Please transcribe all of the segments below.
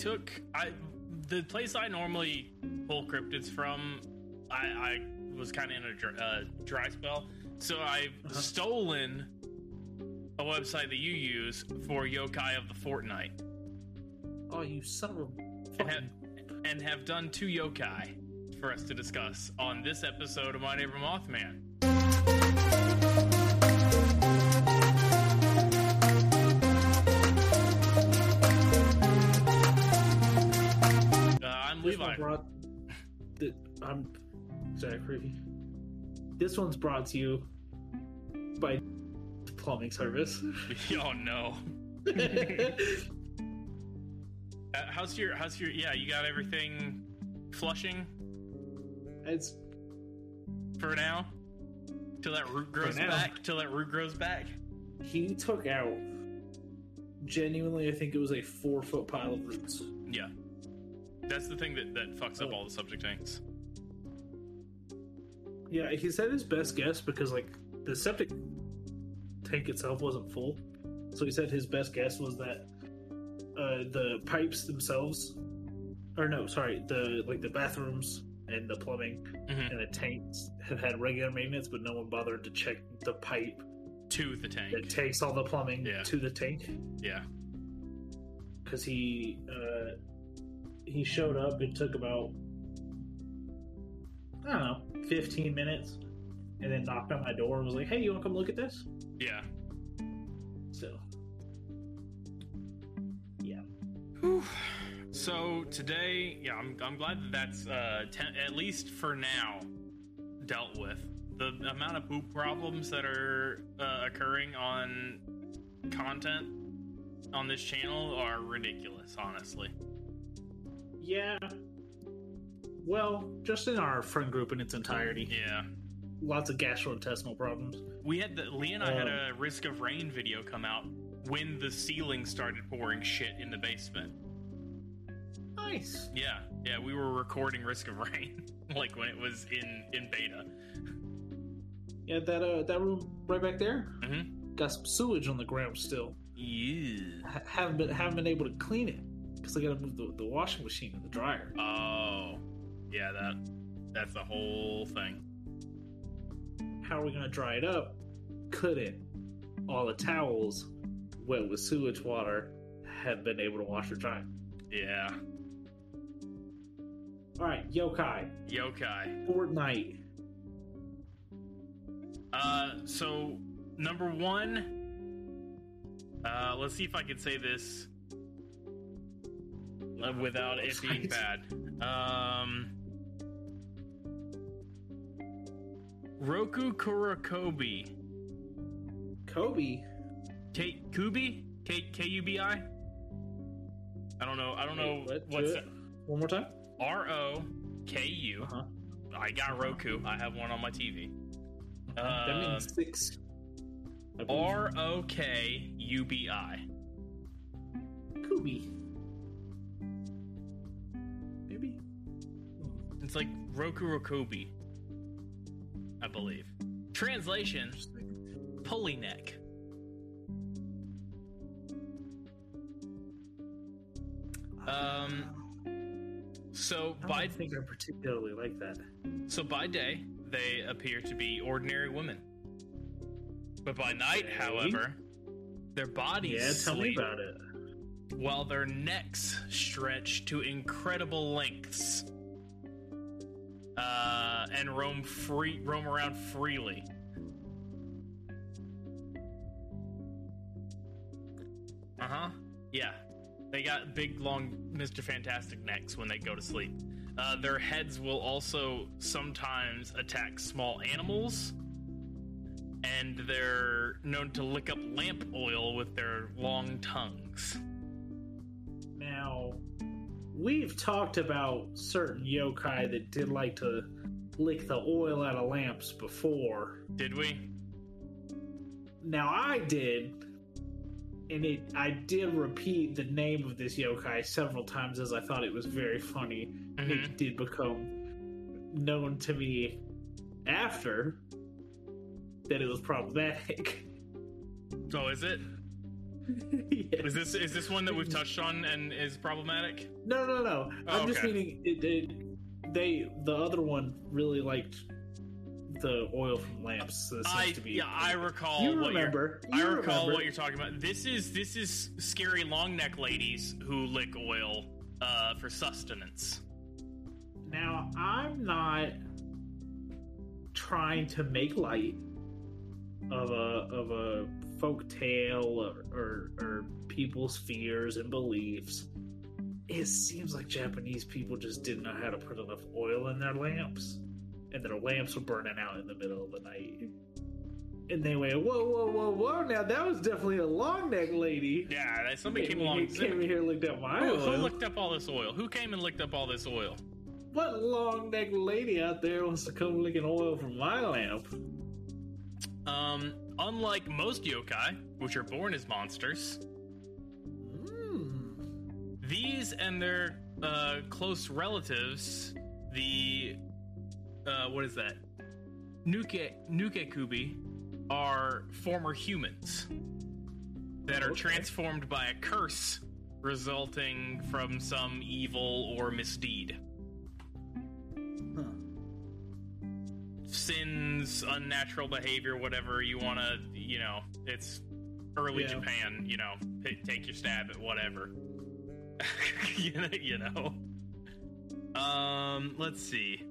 took I the place I normally pull cryptids from. I, I was kind of in a dry, uh, dry spell, so I've stolen a website that you use for Yokai of the Fortnight, Oh, you son of a and have, and have done two Yokai for us to discuss on this episode of My Neighbor Mothman. One brought. The, I'm Zachary. This one's brought to you by plumbing service. oh no. Uh, how's your how's your yeah, you got everything flushing it's for now? Till that root grows back, till that root grows back. he took out. Genuinely, I think it was a four foot pile of roots. Yeah. That's the thing that, that fucks up Oh. all the septic tanks. Yeah, he said his best guess because like the septic tank itself wasn't full, so he said his best guess was that uh, the pipes themselves, or no, sorry, the like the bathrooms and the plumbing Mhm. and the tanks have had regular maintenance, but no one bothered to check the pipe To the tank. that takes all the plumbing Yeah. to the tank Yeah. because he uh, he showed up. It took about I don't know, fifteen minutes, and then knocked on my door and was like, "Hey, you want to come look at this?" Yeah. So, yeah, Whew. So today, yeah, I'm, I'm glad that that's uh, ten, at least for now dealt with. The amount of poop problems that are uh, occurring on content on this channel are ridiculous, honestly. Yeah. Well, just in our friend group in its entirety, Yeah, lots of gastrointestinal problems. we had the Lee and I had Um, a risk of rain video come out when the ceiling started pouring shit in the basement. Nice. Yeah, yeah, we were recording risk of rain like when it was in in beta. Yeah, that uh, that room right back there Mm-hmm. got some sewage on the ground still. Yeah. Ha- haven't been haven't been able to clean it because I got to move the, the washing machine and the dryer. Oh, yeah. That that's the whole thing. How are we gonna dry it up? Couldn't. All the towels, wet with sewage water, have been able to wash or dry. Yeah. All right, yokai, Yokai. Fortnight. Uh, so number one. Uh, let's see if I can say this uh, without it being bad. Um, Roku Kurakobi. Kobe. K Kubi? K K U B I? I don't know. I don't know what? what's Do it. One more time. R O K U. Uh-huh. I got Roku. I have one on my TV. that Um, means six. I believe. R O K U B I. Kobe. It's like Roku Rokobi, I believe. Translation: pulley neck. Um, So I by don't think I particularly like that. so by day they appear to be ordinary women, but by night, Okay. however, their bodies Yeah, tell me about it. while their necks stretch to incredible lengths uh, and roam free roam around freely. Uh huh. Yeah, they got big, long Mister Fantastic necks when they go to sleep. Uh, their heads will also sometimes attack small animals, and they're known to lick up lamp oil with their long tongues. Now, we've talked about certain yokai that did like to lick the oil out of lamps before. Did we? Now, I did, and it I did repeat the name of this yokai several times as I thought it was very funny. Mhm. It did become known to me after that it was problematic. Oh, is it? Yes. Is this is this one that we've touched on and is problematic? No, no, no. Oh, I'm just meaning it, it, they. The other one really liked the oil from lamps. So I to be, yeah, I recall You what remember? you're. I recall remember. what you're talking about. This is this is scary long neck ladies who lick oil uh, for sustenance. Now, I'm not trying to make light of a of a folk tale or, or or people's fears and beliefs. It seems like Japanese people just didn't know how to put enough oil in their lamps, and their lamps were burning out in the middle of the night. And they went, whoa, whoa, whoa, whoa! Now that was definitely a long neck lady. Yeah, somebody came along. came here, and looked at my Who, oil. who licked up all this oil? Who came and licked up all this oil? What long neck lady out there wants to come licking oil from my lamp? Um, unlike most yokai, which are born as monsters, Mm. these and their uh, close relatives, the uh, what is that? Nuke Nukekubi, are former humans that are Okay. transformed by a curse resulting from some evil or misdeed. Sins, unnatural behavior, whatever you want to, you know, it's early Yeah. Japan, you know, take your stab at whatever. you know, you know. Um, let's see.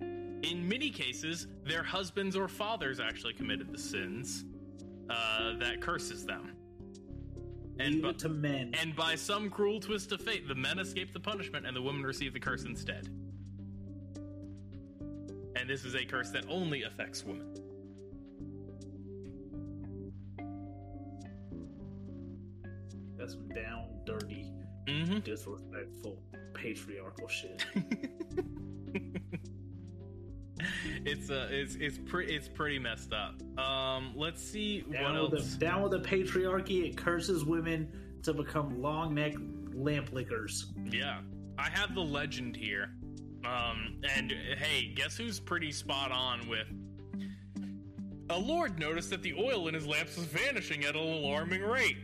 In many cases, their husbands or fathers actually committed the sins uh, that curses them. And, it to men. and by some cruel twist of fate, the men escape the punishment and the women receive the curse instead. And this is a curse that only affects women. That's some down, dirty, Mm-hmm. disrespectful, patriarchal shit. it's uh, it's it's pretty it's pretty messed up. Um, let's see what Down else. with, the, down with the patriarchy, it curses women to become long neck lamp lickers. Yeah, I have the legend here. Um, and hey, guess who's pretty spot on with? A lord noticed that the oil in his lamps was vanishing at an alarming rate,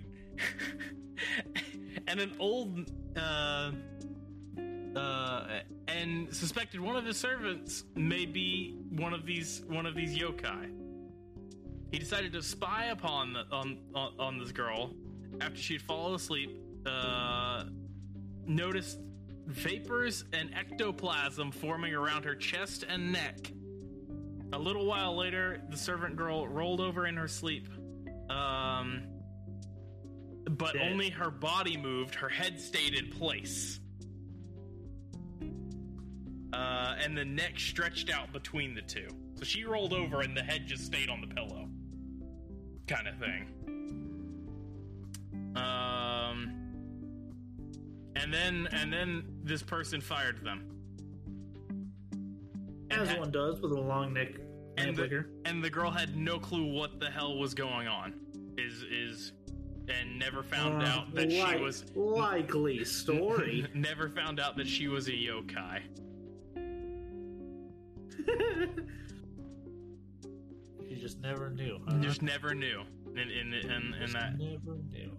and an old uh, uh, and suspected one of his servants may be one of these one of these yokai. He decided to spy upon the, on, on on this girl after she'd fallen asleep. Uh, noticed vapors and ectoplasm forming around her chest and neck. A little while later, the servant girl rolled over in her sleep. Um, but Dead. only her body moved, her head stayed in place. Uh, and the neck stretched out between the two. So she rolled over and the head just stayed on the pillow. Kind of thing. Um, and then and then this person fired them. As ha- one does with a long neck and lamp the, and the girl had no clue what the hell was going on. Is is and never found Uh, out that like- she was likely story. never found out that she was a yokai. you just never knew. Huh? Just never knew. In in in, in Just that never knew.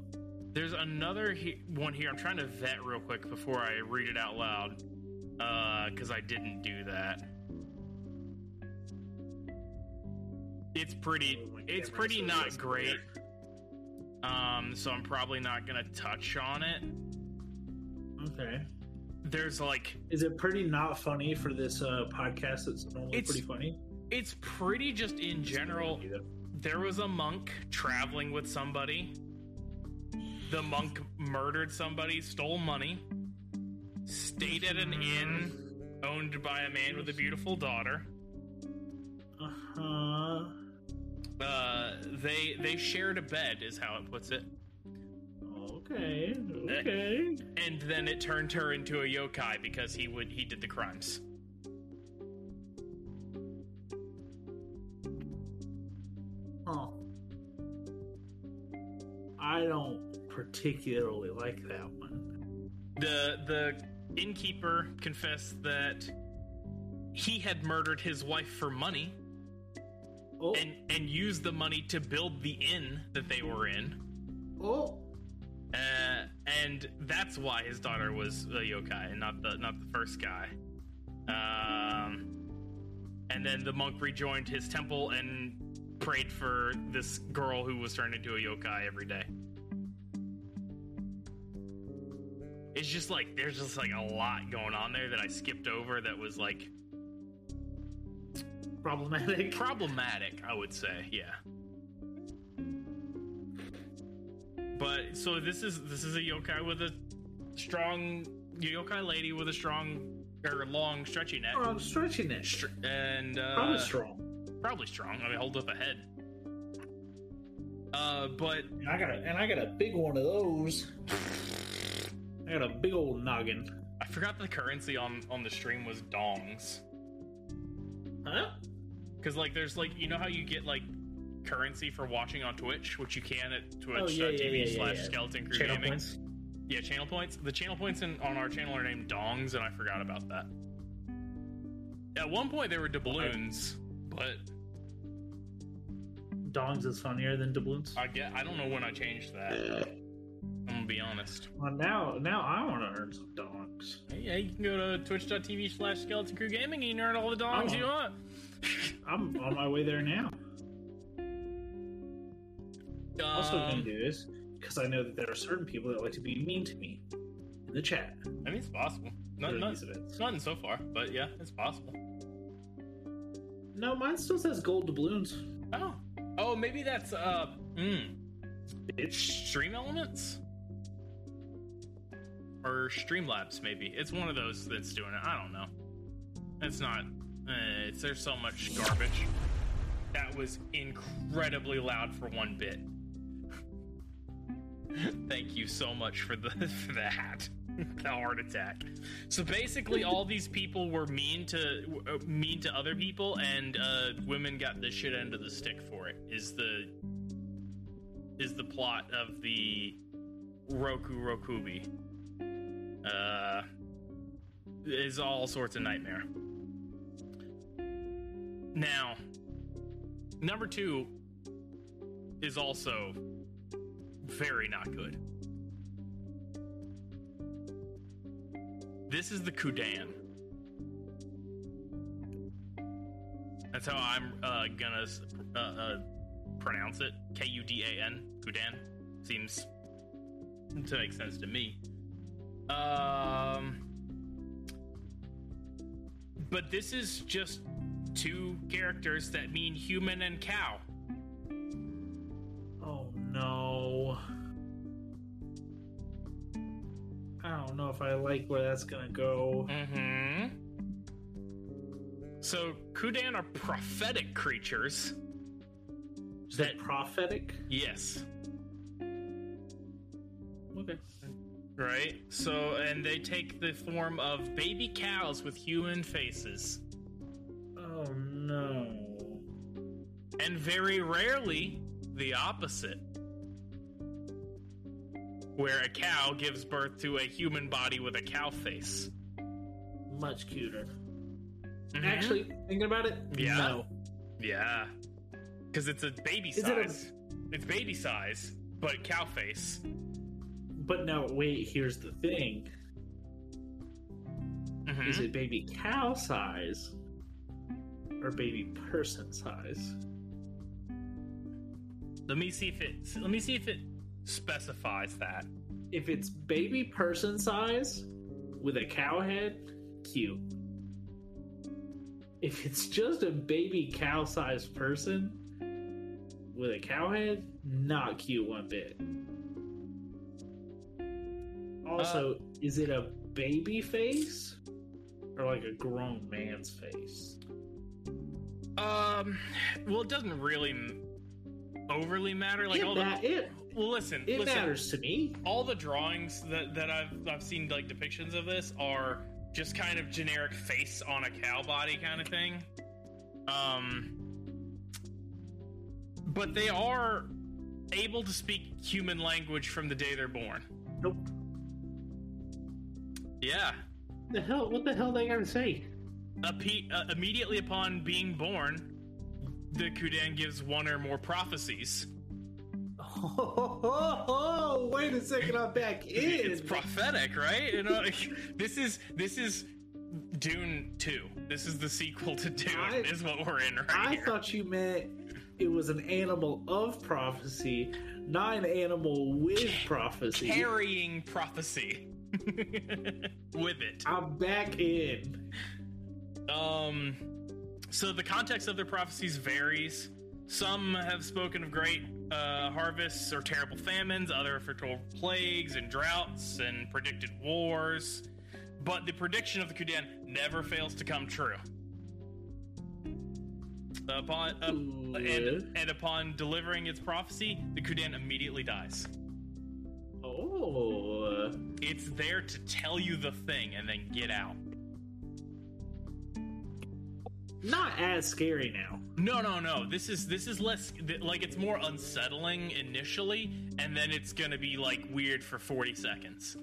There's another he- one here. I'm trying to vet real quick before I read it out loud, because I didn't do that. It's pretty. It's pretty not great. Um, so I'm probably not gonna touch on it. Okay. There's like, Is it pretty not funny for this uh, podcast? That's normally It's- pretty funny. it's pretty just in general. There was a monk traveling with somebody. The monk murdered somebody, stole money, stayed at an inn owned by a man with a beautiful daughter. Uh huh. Uh, they they shared a bed, is how it puts it, Okay. Okay. and then it turned her into a yokai because he would he did the crimes. Huh. I don't particularly like that one. The the innkeeper confessed that he had murdered his wife for money. Oh, and and use the money to build the inn that they were in. oh, Uh, and that's why his daughter was a yokai and not the not the first guy. Um, and then the monk rejoined his temple and prayed for this girl who was turned into a yokai every day. It's just like there's just like a lot going on there that I skipped over that was like problematic. problematic, I would say. Yeah. But so this is this is a yokai with a strong yokai lady with a strong or long stretchy neck. Oh, I'm stretching it. Str- and uh, Probably strong. Probably strong. I mean, hold up a head. Uh, but And I got a, and I got a big one of those. I got a big old noggin. I forgot the currency on on the stream was dongs. Huh? Because like, there's like, you know how you get like currency for watching on Twitch, which you can at Oh, uh, yeah, yeah, twitch.tv yeah, yeah, slash yeah. skeleton crew Channel gaming. points. Yeah, channel points. The channel points in, on our channel are named dongs, and I forgot about that. At one point, they were doubloons, but Dongs is funnier than doubloons. I get I don't know when I changed that. I'm gonna be honest. Well, now, now I want to earn some dongs. Hey, yeah, you can go to twitch.tv slash skeleton crew gaming and earn all the dongs Oh. you want. I'm on my way there now. Also, Um, going to do this because I know that there are certain people that like to be mean to me in the chat I mean, it's possible. Not, not, it's nothing so far, but yeah, it's possible. No, mine still says gold doubloons. Oh, oh, maybe that's uh, mm, It's Stream Elements or Streamlabs. Maybe it's one of those that's doing it. I don't know. It's not. Uh, it's there's so much garbage. That was incredibly loud for one bit. Thank you so much for the for that. the heart attack. So basically, all these people were mean to uh, mean to other people, and uh, women got the shit end of the stick for it. Is the is the plot of the Roku Rokubi. Uh, is all sorts of nightmare. Now, number two is also very not good. This is the Kudan. That's how I'm uh, gonna uh, uh, pronounce it. K U D A N. Kudan seems to make sense to me. Um, but this is just two characters that mean human and cow. oh no. I don't know if I like where that's gonna go. Mm-hmm. So Kudan are prophetic creatures. Is that prophetic? Yes. Okay. Right? So, and they take the form of baby cows with human faces. Oh no. And very rarely, the opposite. Where a cow gives birth to a human body with a cow face. Much cuter. Mhm. Actually, thinking about it, Yeah? no. Yeah. Because it's a baby Is it a- size. It's baby size, but cow face. But now, wait. Here's the thing: Mhm. is it baby cow size or baby person size? Let me see if it. Let me see if it specifies that. If it's baby person size with a cow head, cute. If it's just a baby cow sized person with a cow head, not cute one bit. Also, is it a baby face or like a grown man's face? Um. Well, it doesn't really overly matter. Like it, all ma- the. it, Well, listen. it listen. matters to me. all the drawings that, that I've I've seen like depictions of this are just kind of generic face on a cow body kind of thing. Um but they are able to speak human language from the day they're born. Nope. Yeah. The hell? What the hell they gotta say? Appe- uh, immediately upon being born, the Kudan gives one or more prophecies. Oh, wait a second, I'm back in. It's prophetic, right? You know, this is this is Dune Two. This is the sequel to Dune. I- is what we're in right I here. thought you meant it was an animal of prophecy, not an animal with prophecy. Carrying prophecy with it. I'm back in. Um, so the context of their prophecies varies. Some have spoken of great uh, harvests or terrible famines. Other have foretold plagues and droughts and predicted wars. But the prediction of the Kudan never fails to come true. Upon uh, and, and upon delivering its prophecy, the Kudan immediately dies. Oh, It's there to tell you the thing and then get out. not as scary now. No, no, no. This is this is less like it's more unsettling initially, and then it's gonna be like weird for forty seconds.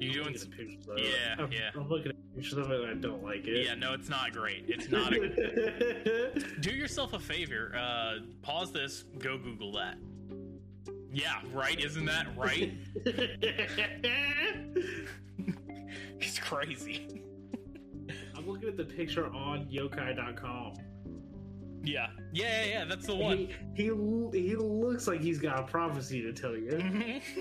You doing? looking s- at pictures of Yeah. I'm, yeah. I'm looking at pictures of it and I don't like it. Yeah, no, it's not great. It's not. A, do yourself a favor. Uh, pause this. Go Google that. Yeah, right. Isn't that right? it's crazy. I'm looking at the picture on yokai.com. Yeah, yeah, yeah. yeah that's the one. He, he he looks like he's got a prophecy to tell you. Mhm.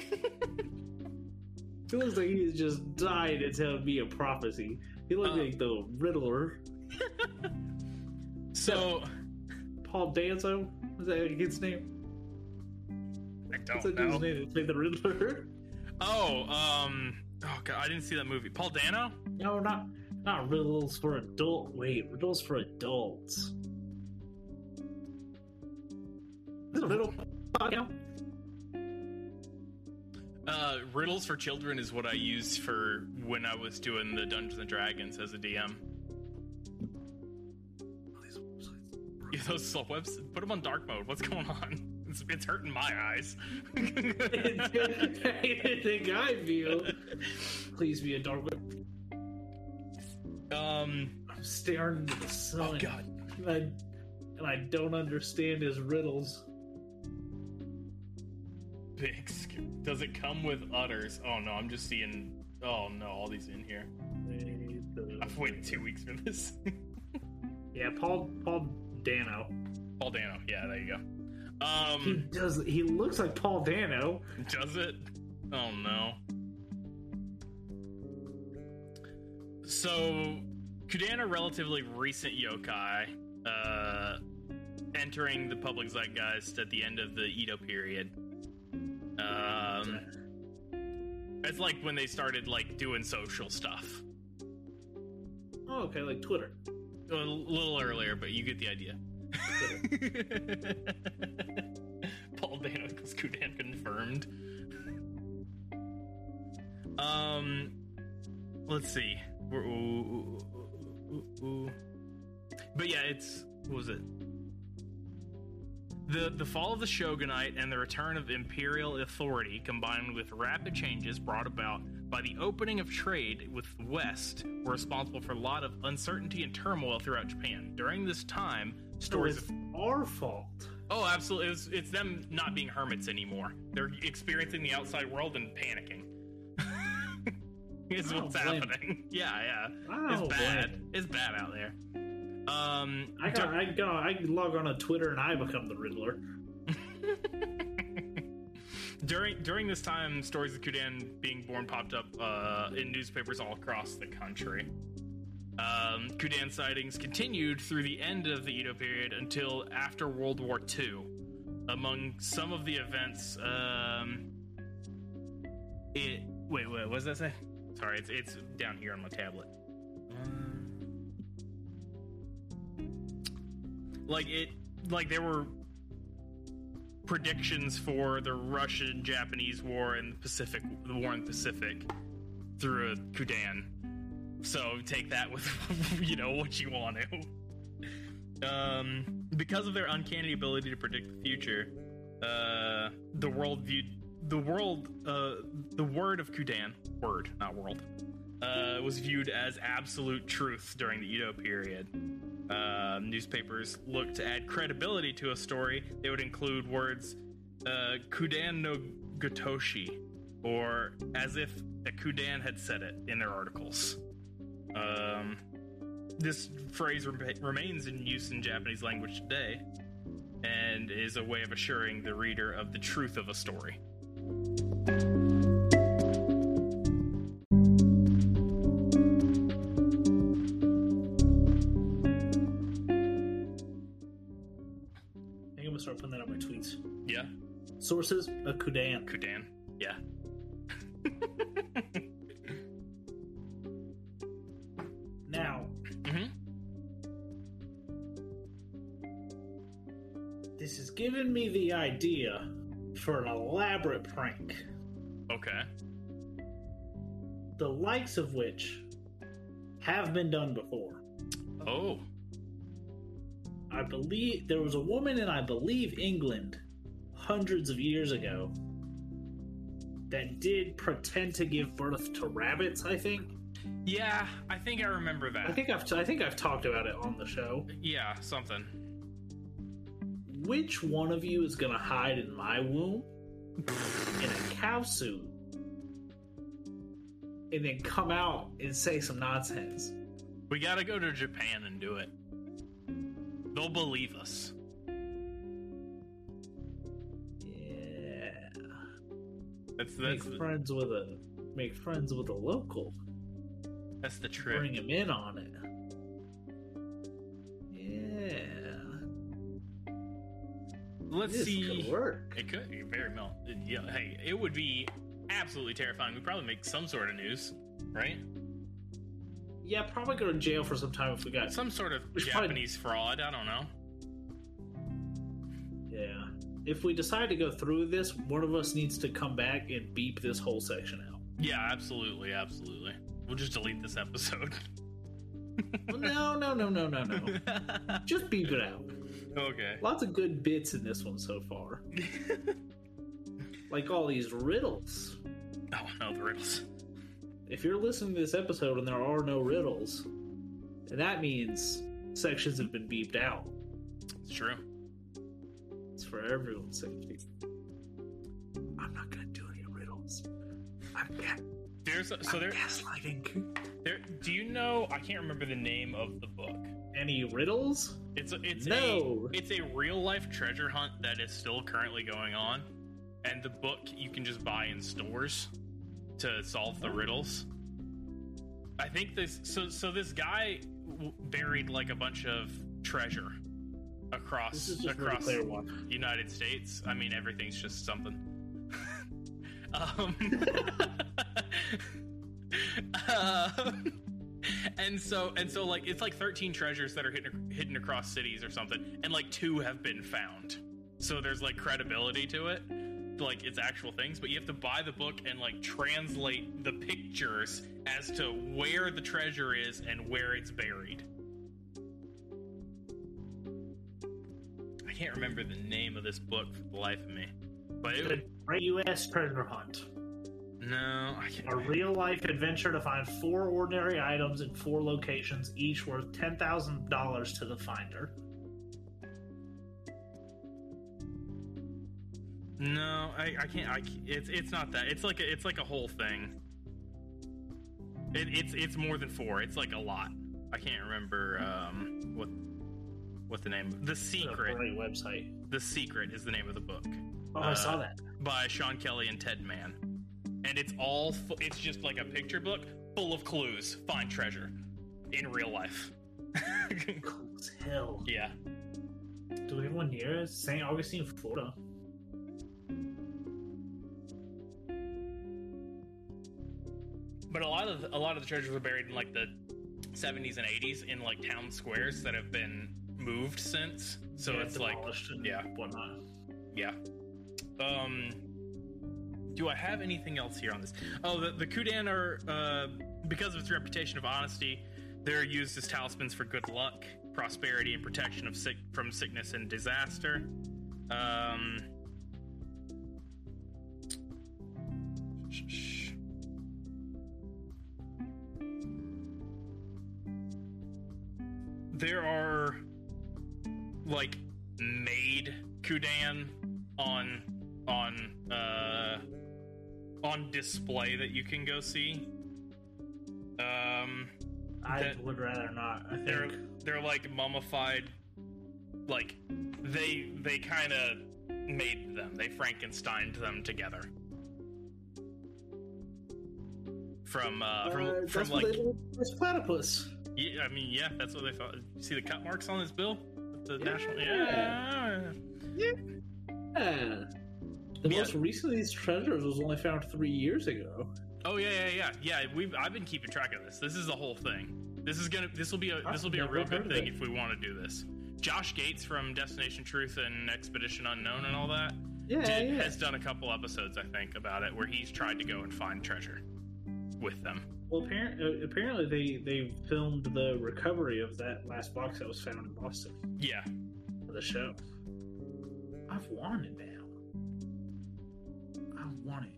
He looks like he's just dying to tell me a prophecy. He looks Uh. like the Riddler. so Paul Danzo? Is that a kid's name? What's don't dude's know. name that played the Riddler? Oh, um, oh god, I didn't see that movie. Paul Dano? no, not not riddles for adult. Wait, riddles for adults. Is a riddle? Uh, riddles for children is what I used for when I was doing the Dungeons and Dragons as a DM. Yeah, those webs, put them on dark mode. What's going on? It's, it's hurting my eyes. Anything I feel. Please be a dark web. um, I'm staring into the sun. oh god. And I, and I don't understand his riddles. Big. Does it come with udders? Oh no, I'm just seeing. Oh no, all these in here. I've waited two weeks for this. Yeah, Paul Paul Dano. Paul Dano. Yeah, there you go. He Um, does. He looks like Paul Dano. does it? Oh no. So, Kudan are relatively recent yokai, uh, entering the public zeitgeist at the end of the Edo period. Um, it's like when they started like doing social stuff. Oh, okay, like Twitter. A little earlier, but you get the idea. Paul equals Kudan confirmed. Um, let's see. We're- ooh, ooh, ooh. But yeah, it's what was it? The the fall of the shogunate and the return of imperial authority, combined with rapid changes brought about by the opening of trade with the West, were responsible for a lot of uncertainty and turmoil throughout Japan. During this time, stories it's of our fault. Oh, absolutely. It's, it's them not being hermits anymore. They're experiencing the outside world and panicking. is what's happening. Yeah, yeah. I It's bad. blame It's bad out there. Um, I got. I go. I log on to Twitter and I become the Riddler. during during this time, stories of Kudan being born popped up uh, in newspapers all across the country. Um, Kudan sightings continued through the end of the Edo period until after World War II. Among some of the events, um, it wait, wait, what does that say? Sorry, it's it's down here on my tablet. Um, like it, like there were predictions for the Russian-Japanese war and the Pacific, the war in the Pacific, through a Kudan. So take that with you know what you want to. Um, because of their uncanny ability to predict the future, uh, the world viewed the world uh, the word of Kudan word not world uh, was viewed as absolute truth during the Edo period. uh, newspapers look to add credibility to a story, they would include words uh, "kudan no gotoshi," or as if a kudan had said it in their articles. Um, this phrase re- remains in use in Japanese language today, and is a way of assuring the reader of the truth of a story. I think I'm gonna start putting that on my tweets. Yeah, Sources: a Kudan. kudan. For an elaborate prank, Okay. the likes of which have been done before. Oh. I believe there was a woman in, I believe, England hundreds of years ago that did pretend to give birth to rabbits. I think. Yeah, I think I remember that. I think I've I think I've talked about it on the show. Yeah, something. Which one of you is gonna hide in my womb in a cow suit and then come out and say some nonsense? We gotta go to Japan and do it. They'll believe us. Yeah. That's that's Make friends with a make friends with a local. that's the trick. Bring him in on it. Let's This see. could work. It could be very well. Yeah, hey, it would be absolutely terrifying. We'd probably make some sort of news, right? Yeah, probably go to jail for some time if we got Some sort of We should probably- Japanese fraud. I don't know. Yeah. If we decide to go through this, one of us needs to come back and beep this whole section out. Yeah, absolutely, absolutely. We'll just delete this episode. Well, no, no, no, no, no, no. Just beep it out. Okay. Lots of good bits in this one so far. Like all these riddles. Oh no, the riddles. If you're listening to this episode and there are no riddles, then that means sections have been beeped out. It's true. It's for everyone's safety. I'm not gonna do any riddles. I'm, ga- There's a, so there, gaslighting. there. Do you know? I can't remember the name of the book. Any riddles? It's a, it's No. a it's a real life treasure hunt that is still currently going on, and the book you can just buy in stores to solve the riddles. I think this so so this guy buried like a bunch of treasure across This is just Ready across the United States. I mean everything's just something. Um, um, and so and so like it's like 13 treasures that are hidden hidden across cities or something and like two have been found. So there's like credibility to it like it's actual things but you have to buy the book and like translate the pictures as to where the treasure is and where it's buried. I can't remember the name of this book for the life of me but it The Great U.S. Treasure Hunt. no i can't A real life adventure to find four ordinary items in four locations, each worth $10,000 to the finder. No, I, I can't. I, it's it's not that. It's like a, it's like a whole thing. It, it's it's more than four. It's like a lot. I can't remember um, what what the name. The Secret. The Secret is the name of the book Oh, I Uh, saw that. by Sean Kelly and Ted Mann, and it's all. Fu- it's just like a picture book full of clues. Find treasure in real life. Cool as hell. yeah. Do we have one near us? St. Augustine, Florida. But a lot of the, a lot of the treasures were buried in like the 70s and 80s in like town squares that have been moved since. So Yeah, it's like yeah. whatnot. yeah. Um do I have anything else here on this? Oh, the, the Kudan are uh, because of its reputation of honesty, they're used as talismans for good luck, prosperity, and protection of sick from sickness and disaster. Um, there are like made Kudan on on uh on display that you can go see. Um I That- would rather not. I they're think. they're like mummified like they they kind of made them. They Frankensteined them together. From uh from Uh, from that's like what they did with this platypus. yeah, I mean yeah, that's what they thought. You see the cut marks on his bill? The Yeah. national yeah. Yeah. The Yeah. most recent of these treasures was only found three years ago. Oh yeah, yeah, yeah, yeah. We I've been keeping track of this. This is the whole thing. This is gonna. This will be a. This will be a real good thing if we want to do this. Josh Gates from Destination Truth and Expedition Unknown and all that Yeah, did, yeah. has done a couple episodes, I think, about it where he's tried to go and find treasure with them. Well, apparently, uh, apparently they they filmed the recovery of that last box that was found in Boston Yeah, for the show. I've wanted. I want it.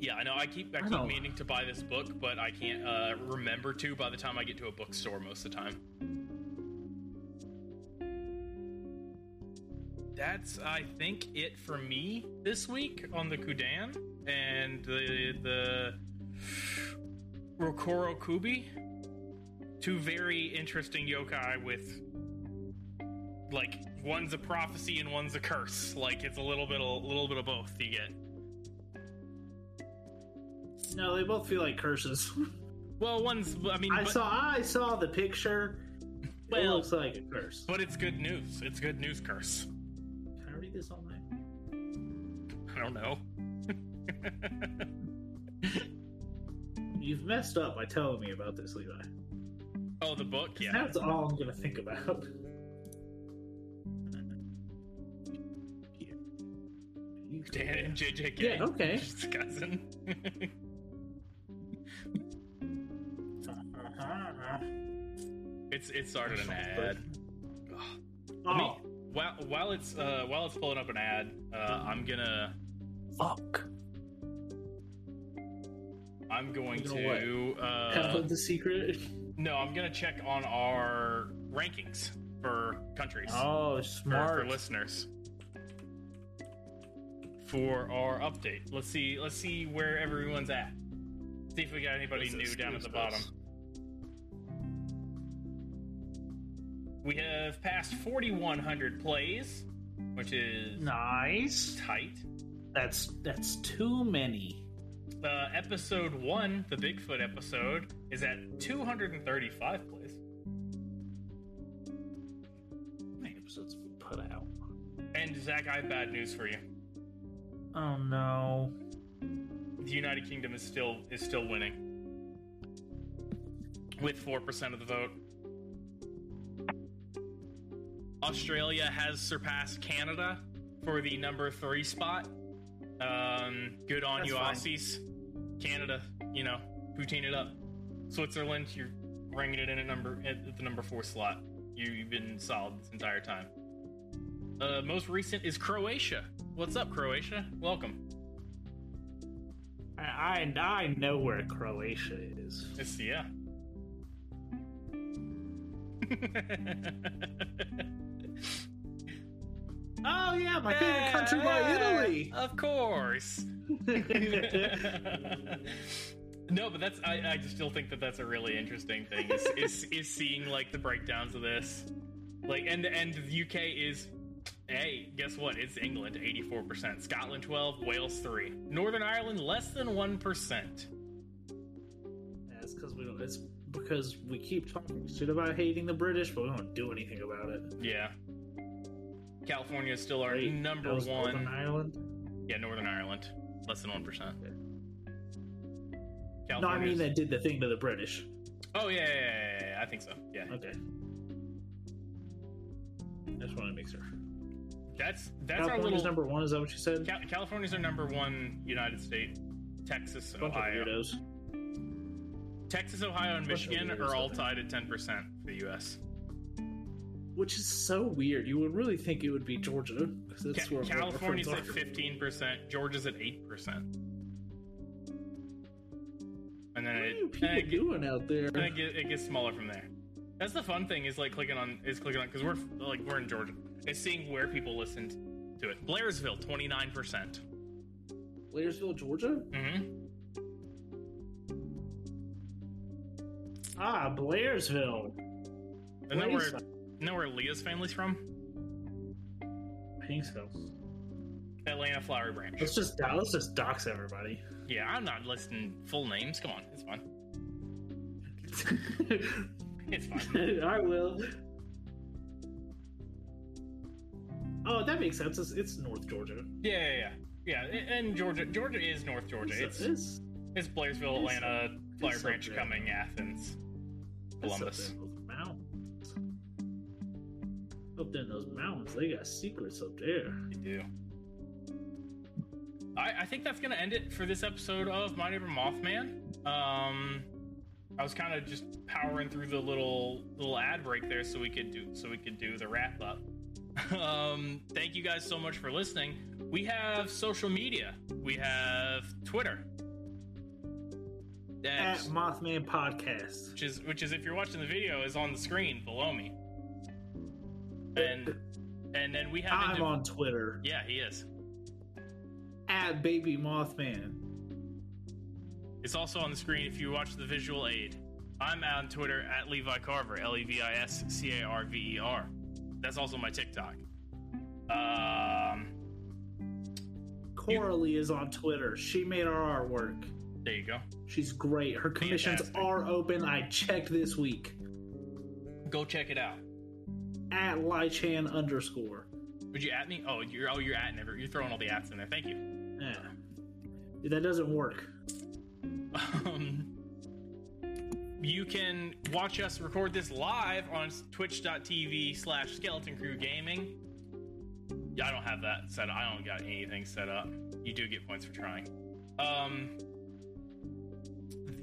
yeah. I know. I keep I I keep know. meaning to buy this book, but I can't uh, remember to by the time I get to a bookstore most of the time. That's I think it for me this week on the Kudan and the the Rokoro Kubi. Two very interesting yokai with like one's a prophecy and one's a curse. Like it's a little bit a little bit of both you get. No, they both feel like curses. Well, one's I mean I but, saw I saw the picture. it Well- looks like a curse. but it's good news. It's good news curse. Can I read this online? I don't know. You've messed up by telling me about this, Levi. oh, the book, yeah. That's all I'm gonna think about. Dan and JJK. Yeah, okay. His cousin. It's it started an ad. Let me- Oh, while while it's uh, while it's pulling up an ad, uh, I'm gonna fuck. I'm going You know to uh, of the secret. no, I'm gonna check on our rankings for countries. Oh, for, smart. for listeners for our update. Let's see. Let's see where everyone's at. See if we got anybody What's new down at the What's bottom. We have passed 4,100 plays, which is Nice. tight. That's that's too many. Uh, episode one, the Bigfoot episode, is at 235 plays. How many episodes have we put out? And Zach, I have bad news for you. Oh no. The United Kingdom is still is still winning with four percent of the vote. Australia has surpassed Canada for the number three spot. Um, good on That's you, fine. Aussies. Canada, you know, poutine it up. Switzerland, you're bringing it in at number at the number four slot. You, you've been solid this entire time. Uh, most recent is Croatia. What's up, Croatia? Welcome. I I, I know where Croatia is. It's yeah. Oh yeah, my favorite country by Italy. Of course. no, but that's I, I just still think that that's a really interesting thing is, is is seeing like the breakdowns of this. Like and and the UK is hey, guess what? It's England 84%, Scotland 12, Wales 3. Northern Ireland less than 1%. Yeah, it's because we don't. It's because we keep talking shit about hating the British, but we don't do anything about it. Yeah. California is still our number one. Northern Ireland. Yeah, Northern Ireland, less than one percent. No, I mean that did the thing to the British. Oh yeah, yeah, yeah, yeah, I think so. Yeah, Okay. That's what I just want to make sure. that's that's our California's little. number one. Is that what you said? Cal- California's our number one United States. Texas, Ohio. Texas, Ohio, and Michigan are all tied at ten percent for the U.S. Which is so weird. You would really think it would be Georgia because that's Ca- where California's at fifteen percent. Georgia's at eight percent. And then What are it, you then people it, doing out there? then it, get, it gets smaller from there. That's the fun thing is like clicking on is clicking on because we're like we're in Georgia. Is seeing where people listened to it. Blairsville, twenty nine percent. Blairsville, Georgia. Mm-hmm. Ah, Blairsville. And then you know where Leah's family's from? I think so. Atlanta Flowery Branch. Let's just let's just dox everybody. Yeah, I'm not listing full names. Come on, it's fine. It's fine. I will. Oh, that makes sense. It's, it's North Georgia. Yeah, yeah, yeah. Yeah, and Georgia, Georgia is North Georgia. It's it's, it's Blairsville, it's- Atlanta, Flowery Branch. Cumming, Athens, Columbus. Up there in those mountains, they got secrets up there. You do. I, I think that's gonna end it for this episode of My Neighbor Mothman. Um, I was kind of just powering through the little little ad break there, so we could do so we could do the wrap up. um, thank you guys so much for listening. We have social media. We have Twitter. At Mothman Podcast. which is which is if you're watching the video is on the screen below me. And and then we have I'm on Twitter yeah he is. at Baby Mothman. It's also on the screen if you watch the visual aid. I'm on Twitter at Levi Carver, L E V I S C A R V E R. That's also my TikTok. Um, Coralie is on Twitter. She made our artwork. there you go. She's great. Her commissions Fantastic. are open. I checked this week. Go check it out. At Lychan underscore. Would you at me? Oh, you're oh you're at never. You're throwing all the ats in there. Thank you. Yeah. That doesn't work. Um, you can watch us record this live on twitch.tv slash skeleton crew gaming. Yeah, I don't have that set up. I don't got anything set up. You do get points for trying. Um,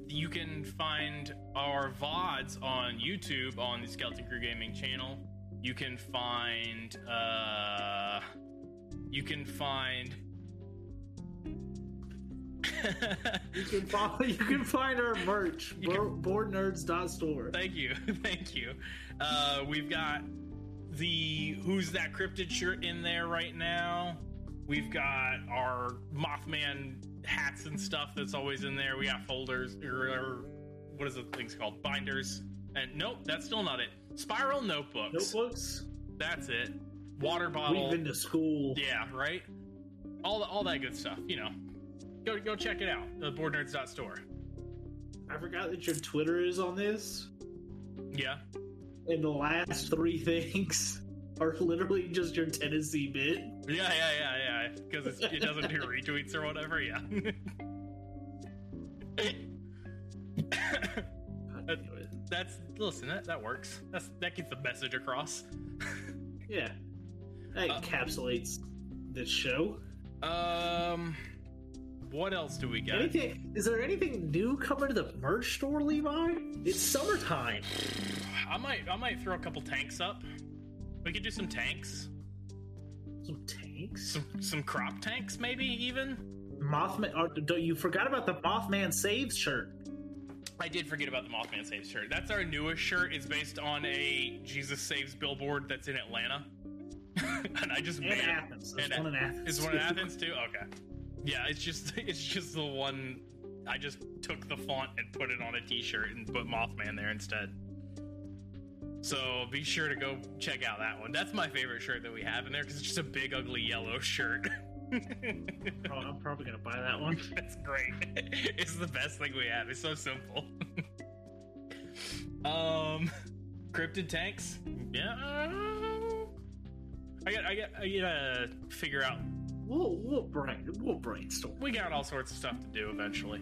you can find our VODs on YouTube on the Skeleton Crew Gaming channel. You can find, uh, you can find. You can follow, you can find our merch. Bo- boardnerds.store. Thank you, thank you. Uh, we've got the "Who's That Cryptid" shirt in there right now. We've got our Mothman hats and stuff that's always in there. We got folders or, or what is the things called? Binders. And nope, that's still not it. Spiral notebooks. Notebooks. That's it. Water bottle. We've been to school. Yeah, right. All all that good stuff. You know, go go check it out. The boardnerds.store. I forgot that your Twitter is on this. Yeah. And the last three things are literally just your Tennessee bit. Yeah, yeah, yeah, yeah. Because it doesn't do retweets or whatever. Yeah. God damn it. That's listen. That that works. That's that gets the message across. Yeah. That Uh, encapsulates the show. Um, what else do we got? Anything? Is there anything new coming to the merch store, Levi? It's summertime. I might I might throw a couple tanks up. We could do some tanks, Some tanks. some some crop tanks, maybe even. Mothman. Or, don't- you forgot about the Mothman Saves shirt. I did forget about the Mothman Saves shirt. That's our newest shirt. It's based on a Jesus Saves billboard that's in Atlanta, and I just And made. Athens. There's And one in Athens. Is one in Athens too? Okay. Yeah, it's just it's just the one. I just took the font and put it on a T-shirt and put Mothman there instead. So be sure to go check out that one. That's my favorite shirt that we have in there because it's just a big ugly yellow shirt. Oh, I'm probably gonna buy that one. That's great. It's the best thing we have. It's so simple. um, cryptid tanks. Yeah. I got. I got. I gotta figure out We'll we'll brain we'll brainstorm. we got all sorts of stuff to do eventually.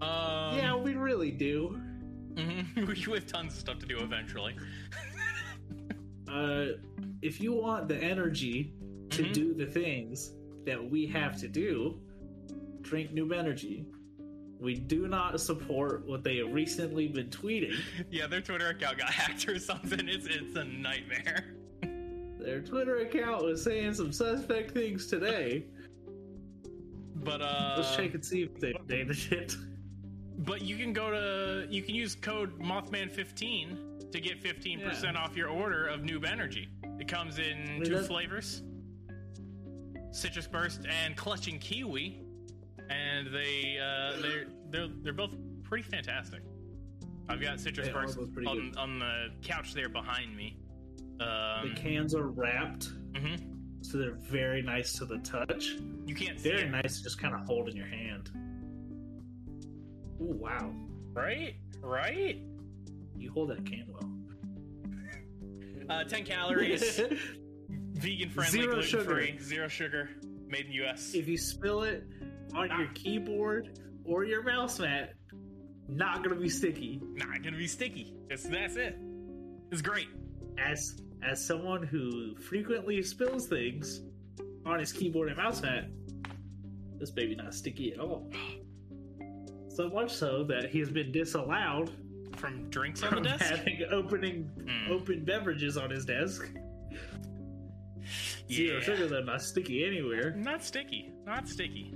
Um, yeah, we really do. mhm. we have tons of stuff to do eventually. Uh, if you want the energy to Mhm. do the things that we have to do, drink Noob Energy. We do not support what they have recently been tweeting. Yeah, their Twitter account got hacked or something. It's it's a nightmare. Their Twitter account was saying some suspect things today. But uh, Let's check and see if they updated it. but you can go to you can use code Mothman15 to get 15% off your order of Noob Energy. It comes in mean, two flavors Citrus Burst and Clutching Kiwi. And they, uh, they're, they're, they're both pretty fantastic. I've got Citrus They Burst on, on the couch there behind me. Um, the cans are wrapped, mhm. so they're very nice to the touch. You can't see Very it, nice to just kind of hold in your hand. Ooh, wow. right? Right? You hold that can well. Uh, 10 calories, vegan friendly, Zero gluten free, zero sugar, made in US. if you spill it on your keyboard or your mouse mat, not gonna be sticky. Not gonna be sticky. Just that's it. It's great. As as someone who frequently spills things on his keyboard and mouse mat, this baby not sticky at all. So much so that he has been disallowed From drinks on the desk. having opening Mm. open beverages on his desk. Zero Yeah. sugar, though, not sticky anywhere. Not sticky. Not sticky.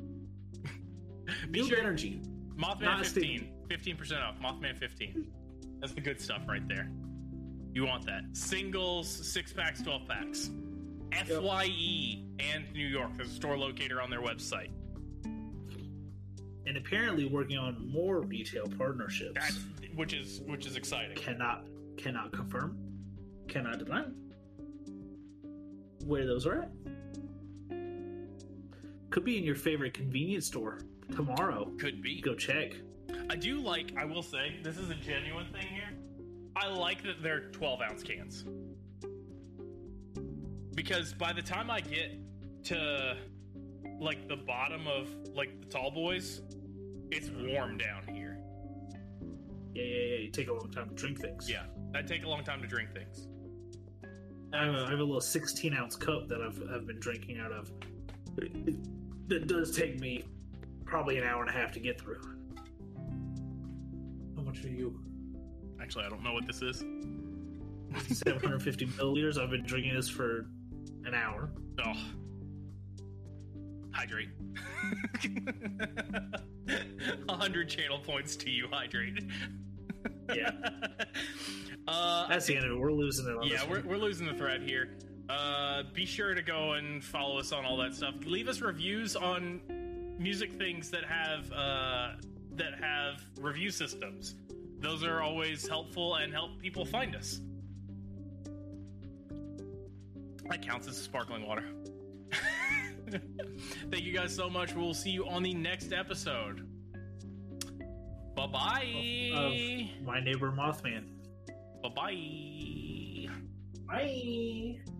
Be New sure energy. Mothman not 15. 15% off. Mothman 15. That's the good stuff right there. You want that. Singles, six packs, 12 packs. FYE and New York. There's a store locator on their website. And apparently working on more retail partnerships. That's which is which is exciting. cannot cannot confirm, cannot deny where those are at. Could be in your favorite convenience store tomorrow. Could be. Go check. I do like, I will say, this is a genuine thing here. I like that they're 12 ounce cans. Because by the time I get to like the bottom of like the tall boys, it's warm down here. Yeah, yeah, yeah. You take a long time to drink things. Yeah, that take a long time to drink things. I have a, I have a little 16 ounce cup that I've, I've been drinking out of. That does take me probably an hour and a half to get through. How much are you? Actually, I don't know what this is. 750 milliliters. I've been drinking this for an hour. Oh. Hydrate. A hundred channel points to you, hydrate. Yeah. uh, That's the end of it. We're losing it on yeah, we're, we're losing the thread here. Uh, be sure to go and follow us on all that stuff. Leave us reviews on music things that have uh, that have review systems. Those are always helpful and help people find us. That counts as sparkling water. Thank you guys so much. We'll see you on the next episode. Bye bye. My neighbor Mothman. Bye bye. Bye.